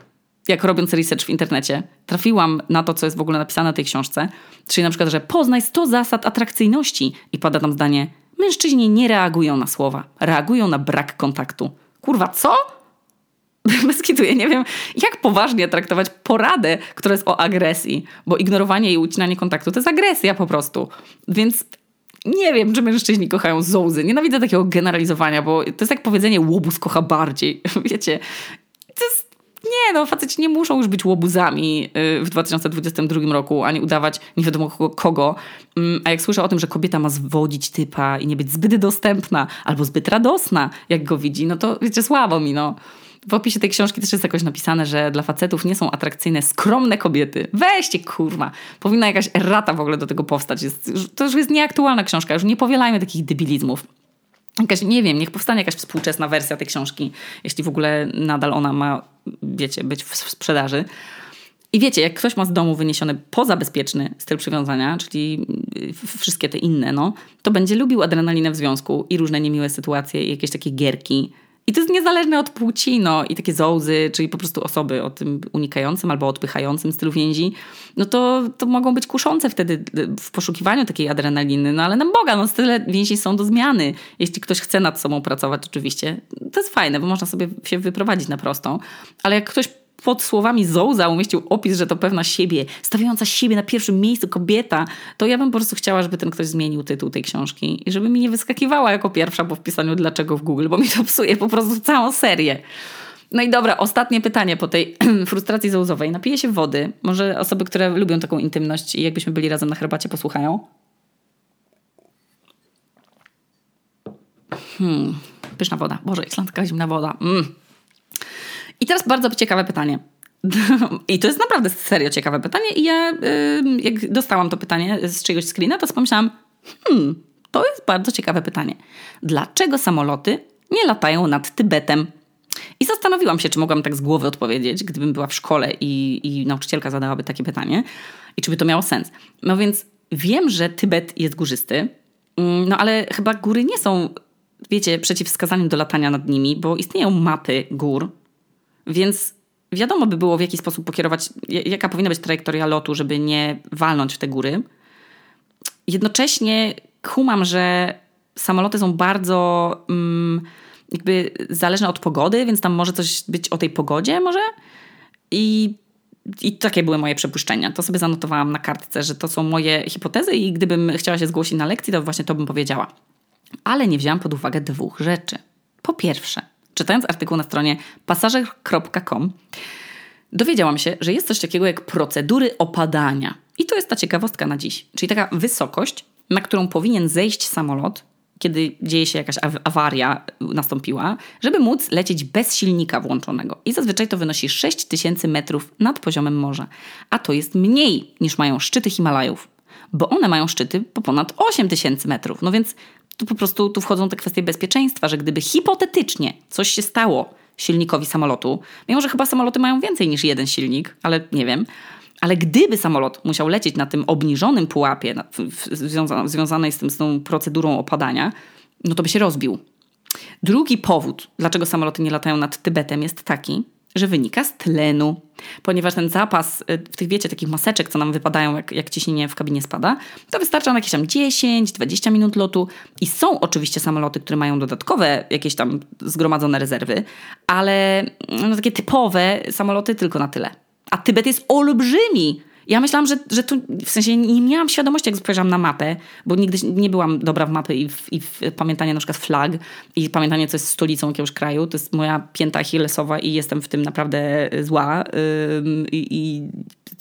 jak robiąc research w internecie, trafiłam na to, co jest w ogóle napisane w tej książce, czyli na przykład, że poznaj 100 zasad atrakcyjności i pada tam zdanie, mężczyźni nie reagują na słowa, reagują na brak kontaktu. Kurwa, co? [LAUGHS] Bez kitu, ja nie wiem, jak poważnie traktować poradę, która jest o agresji, bo ignorowanie i ucinanie kontaktu to jest agresja po prostu. Więc nie wiem, czy mężczyźni kochają zołzy. Nienawidzę takiego generalizowania, bo to jest jak powiedzenie łobuz kocha bardziej. [LAUGHS] Wiecie, to jest nie, no faceci nie muszą już być łobuzami y, w 2022 roku, ani udawać nie wiadomo kogo. Mm, a jak słyszę o tym, że kobieta ma zwodzić typa i nie być zbyt dostępna albo zbyt radosna, jak go widzi, no to wiecie, słabo mi, no. W opisie tej książki też jest jakoś napisane, że dla facetów nie są atrakcyjne skromne kobiety. Weźcie, kurwa. Powinna jakaś errata w ogóle do tego powstać. Jest, to już jest nieaktualna książka. Już nie powielajmy takich debilizmów jakaś, nie wiem, niech powstanie jakaś współczesna wersja tej książki, jeśli w ogóle nadal ona ma, wiecie, być w sprzedaży. I wiecie, jak ktoś ma z domu wyniesiony pozabezpieczny styl przywiązania, czyli wszystkie te inne, no, to będzie lubił adrenalinę w związku i różne niemiłe sytuacje i jakieś takie gierki, i to jest niezależne od płci, no i takie zołzy, czyli po prostu osoby o tym unikającym albo odpychającym stylu więzi, no to, to mogą być kuszące wtedy w poszukiwaniu takiej adrenaliny, no ale na Boga, no style więzi są do zmiany. Jeśli ktoś chce nad sobą pracować oczywiście, to jest fajne, bo można sobie się wyprowadzić na prostą, ale jak ktoś pod słowami Zouza umieścił opis, że to pewna siebie, stawiająca siebie na pierwszym miejscu kobieta, to ja bym po prostu chciała, żeby ten ktoś zmienił tytuł tej książki i żeby mi nie wyskakiwała jako pierwsza po wpisaniu dlaczego w Google, bo mi to psuje po prostu całą serię. No i dobra, ostatnie pytanie po tej [CLEARS THROAT] frustracji zouzowej. Napiję się wody. Może osoby, które lubią taką intymność i jakbyśmy byli razem na herbacie, posłuchają. Hmm, pyszna woda. Boże, islandzka zimna woda. Mm. I teraz bardzo ciekawe pytanie. [LAUGHS] I to jest naprawdę serio ciekawe pytanie. I ja, jak dostałam to pytanie z czegoś screena, to pomyślałam, hmm, to jest bardzo ciekawe pytanie. Dlaczego samoloty nie latają nad Tybetem? I zastanowiłam się, czy mogłam tak z głowy odpowiedzieć, gdybym była w szkole i, i nauczycielka zadałaby takie pytanie, i czy by to miało sens. No więc wiem, że Tybet jest górzysty, mm, no ale chyba góry nie są, wiecie, przeciwwskazaniem do latania nad nimi, bo istnieją mapy gór, więc wiadomo by było, w jaki sposób pokierować, jaka powinna być trajektoria lotu, żeby nie walnąć w te góry. Jednocześnie kumam, że samoloty są bardzo. Mm, jakby zależne od pogody, więc tam może coś być o tej pogodzie może. I, I takie były moje przypuszczenia. To sobie zanotowałam na kartce, że to są moje hipotezy i gdybym chciała się zgłosić na lekcji, to właśnie to bym powiedziała. Ale nie wzięłam pod uwagę dwóch rzeczy. Po pierwsze, czytając artykuł na stronie pasażer.com, dowiedziałam się, że jest coś takiego jak procedury opadania. I to jest ta ciekawostka na dziś. Czyli taka wysokość, na którą powinien zejść samolot, kiedy dzieje się jakaś awaria nastąpiła, żeby móc lecieć bez silnika włączonego. I zazwyczaj to wynosi 6000 metrów nad poziomem morza. A to jest mniej niż mają szczyty Himalajów, bo one mają szczyty po ponad 8000 metrów. No więc tu po prostu tu wchodzą te kwestie bezpieczeństwa, że gdyby hipotetycznie coś się stało silnikowi samolotu, mimo że chyba samoloty mają więcej niż jeden silnik, ale nie wiem, ale gdyby samolot musiał lecieć na tym obniżonym pułapie w, związa, związanej z, tym, z tą procedurą opadania, no to by się rozbił. Drugi powód, dlaczego samoloty nie latają nad Tybetem, jest taki, że wynika z tlenu. Ponieważ ten zapas y, w tych, wiecie, takich maseczek, co nam wypadają, jak, jak ciśnienie w kabinie spada, to wystarcza na jakieś tam 10-20 minut lotu. I są oczywiście samoloty, które mają dodatkowe jakieś tam zgromadzone rezerwy, ale no, takie typowe samoloty tylko na tyle. A Tybet jest olbrzymi. Ja myślałam, że, że tu, w sensie nie miałam świadomości, jak spojrzałam na mapę, bo nigdy nie byłam dobra w mapy i w, i w pamiętanie na przykład flag i pamiętanie, co jest stolicą jakiegoś kraju. To jest moja pięta achillesowa i jestem w tym naprawdę zła. I, i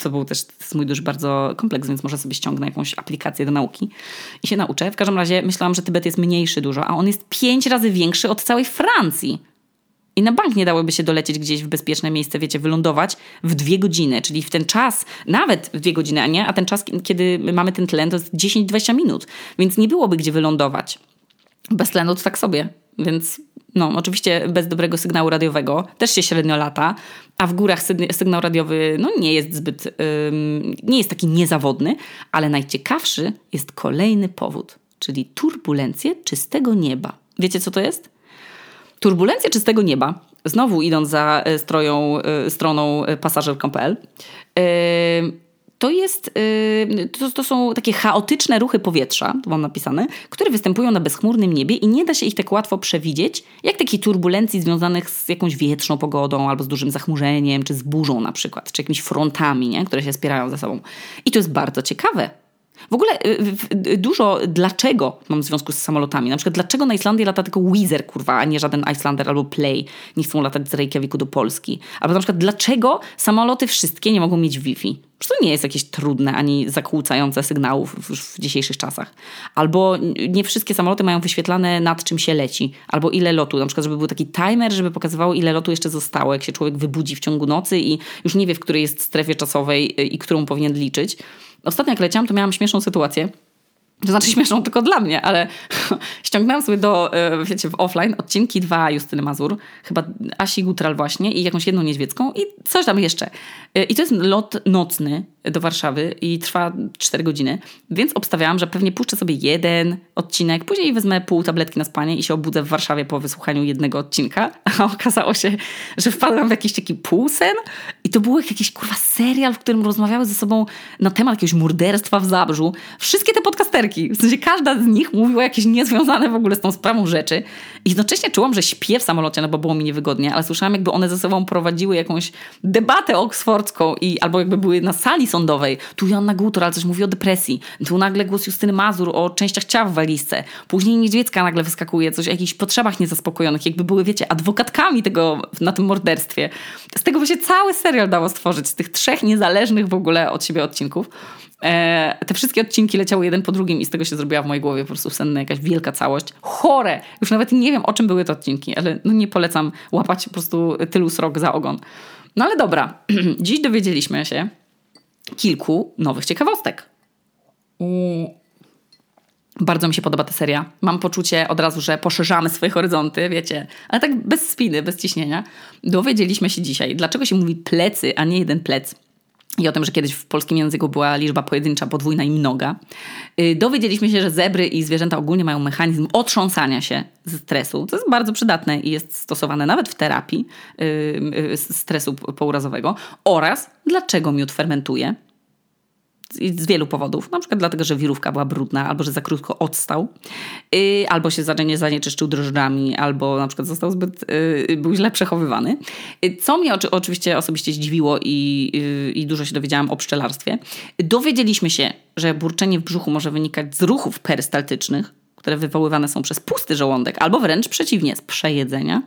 to był też mój duży bardzo kompleks, więc może sobie ściągnę jakąś aplikację do nauki i się nauczę. W każdym razie myślałam, że Tybet jest mniejszy dużo, a on jest pięć razy większy od całej Francji. I na bank nie dałoby się dolecieć gdzieś w bezpieczne miejsce, wiecie, wylądować w dwie godziny, czyli w ten czas, nawet w dwie godziny, a nie? A ten czas, kiedy mamy ten tlen, to jest 10-20 minut, więc nie byłoby gdzie wylądować. Bez tlenu to tak sobie, więc no, oczywiście bez dobrego sygnału radiowego też się średnio lata, a w górach sygnał radiowy no, nie jest zbyt, ym, nie jest taki niezawodny, ale najciekawszy jest kolejny powód, czyli turbulencje czystego nieba. Wiecie co to jest? Turbulencja czystego nieba, znowu idąc za e, stroją, e, stroną e, pasażer.pl, to, jest, to, to, są takie chaotyczne ruchy powietrza, to mam napisane, które występują na bezchmurnym niebie i nie da się ich tak łatwo przewidzieć, jak takie turbulencji związanych z jakąś wietrzną pogodą, albo z dużym zachmurzeniem, czy z burzą na przykład, czy jakimiś frontami, nie? które się spierają ze sobą. I to jest bardzo ciekawe, w ogóle y, dużo dlaczego mam w związku z samolotami. Na przykład dlaczego na Islandii lata tylko Wizer, kurwa, a nie żaden Icelander albo Play. Nie chcą latać z Reykjaviku do Polski. Albo na przykład dlaczego samoloty wszystkie nie mogą mieć Wi-Fi. Przecież to nie jest jakieś trudne ani zakłócające sygnałów w, w dzisiejszych czasach. Albo nie wszystkie samoloty mają wyświetlane nad czym się leci. Albo ile lotu. Na przykład żeby był taki timer, żeby pokazywało ile lotu jeszcze zostało. Jak się człowiek wybudzi w ciągu nocy i już nie wie w której jest strefie czasowej y, i którą powinien liczyć. Ostatnio jak leciałam, to miałam śmieszną sytuację. To znaczy śmieszną tylko dla mnie, ale [LAUGHS] ściągnęłam sobie do, e, wiecie, w offline odcinki dwa Justyny Mazur, chyba Asi Gutral właśnie i jakąś jedną niedźwiecką i coś tam jeszcze. E, I to jest lot nocny do Warszawy i trwa 4 godziny, więc obstawiałam, że pewnie puszczę sobie jeden odcinek, później wezmę pół tabletki na spanie i się obudzę w Warszawie po wysłuchaniu jednego odcinka. [LAUGHS] a okazało się, że wpadłam w jakiś taki półsen i to był jakiś kurwa serial, w którym rozmawiały ze sobą na temat jakiegoś morderstwa w Zabrzu. Wszystkie te podcasterki, w sensie każda z nich mówiła jakieś niezwiązane w ogóle z tą sprawą rzeczy. I jednocześnie czułam, że śpię w samolocie, no bo było mi niewygodnie, ale słyszałam jakby one ze sobą prowadziły jakąś debatę oksfordzką i albo jakby były na sali sądowej. Tu Joanna Gutor, coś mówi o depresji. Tu nagle głos Justyny Mazur o częściach ciała w walizce. Później Niedźwiecka nagle wyskakuje, coś o jakichś potrzebach niezaspokojonych. Jakby były, wiecie, adwokatkami tego na tym morderstwie. Z tego się cały serial dało stworzyć, z tych trzech niezależnych w ogóle od siebie odcinków. E, te wszystkie odcinki leciały jeden po drugim i z tego się zrobiła w mojej głowie po prostu senna jakaś wielka całość. Chore! Już nawet nie wiem, o czym były te odcinki, ale no nie polecam łapać po prostu tylu srok za ogon. No ale dobra, [CLEARS THROAT] dziś dowiedzieliśmy się kilku nowych ciekawostek. Bardzo mi się podoba ta seria. Mam poczucie od razu, że poszerzamy swoje horyzonty, wiecie, ale tak bez spiny, bez ciśnienia. Dowiedzieliśmy się dzisiaj, dlaczego się mówi plecy, a nie jeden plec. I o tym, że kiedyś w polskim języku była liczba pojedyncza, podwójna i mnoga. Y, dowiedzieliśmy się, że zebry i zwierzęta ogólnie mają mechanizm otrząsania się ze stresu, co jest bardzo przydatne i jest stosowane nawet w terapii y, y, stresu pourazowego. Oraz dlaczego miód fermentuje z wielu powodów. Na przykład dlatego, że wirówka była brudna, albo że za krótko odstał, yy, albo się nie zanieczyszczył drożdżami, albo na przykład został zbyt, yy, był źle przechowywany. Yy, co mnie oczy, oczywiście osobiście zdziwiło i, yy, i dużo się dowiedziałam o pszczelarstwie. Dowiedzieliśmy się, że burczenie w brzuchu może wynikać z ruchów perystaltycznych, które wywoływane są przez pusty żołądek, albo wręcz przeciwnie, z przejedzenia.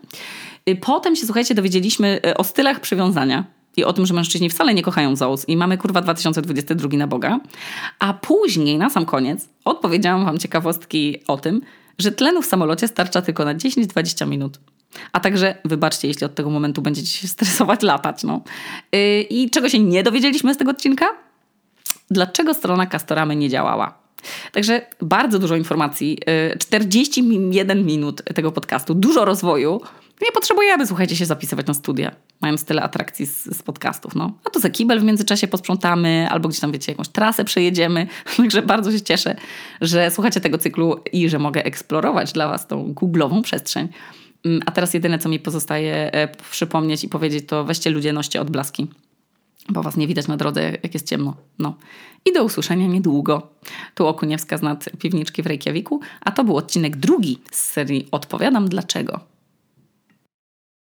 Yy, potem się, słuchajcie, dowiedzieliśmy o stylach przywiązania i o tym, że mężczyźni wcale nie kochają zoos i mamy kurwa 2022 na Boga. A później, na sam koniec, odpowiedziałam wam ciekawostki o tym, że tlenu w samolocie starcza tylko na 10-20 minut. A także, wybaczcie, jeśli od tego momentu będziecie się stresować, [LAUGHS] latać. No. Yy, I czego się nie dowiedzieliśmy z tego odcinka? Dlaczego strona Castoramy nie działała? Także bardzo dużo informacji, 41 y, minut tego podcastu, dużo rozwoju. Nie potrzebujemy, słuchajcie, się zapisywać na studia. Mają tyle atrakcji z, z podcastów. No. A to za kibel w międzyczasie posprzątamy, albo gdzieś tam, wiecie, jakąś trasę przejedziemy. [LAUGHS] Także bardzo się cieszę, że słuchacie tego cyklu i że mogę eksplorować dla Was tą googlową przestrzeń. Mm, a teraz jedyne, co mi pozostaje e, przypomnieć i powiedzieć, to weźcie ludzie, noście odblaski bo was nie widać na drodze, jak jest ciemno. No. I do usłyszenia niedługo. Tu Okuniewska z nad piwniczki w Reykjaviku, a to był odcinek drugi z serii Odpowiadam dlaczego.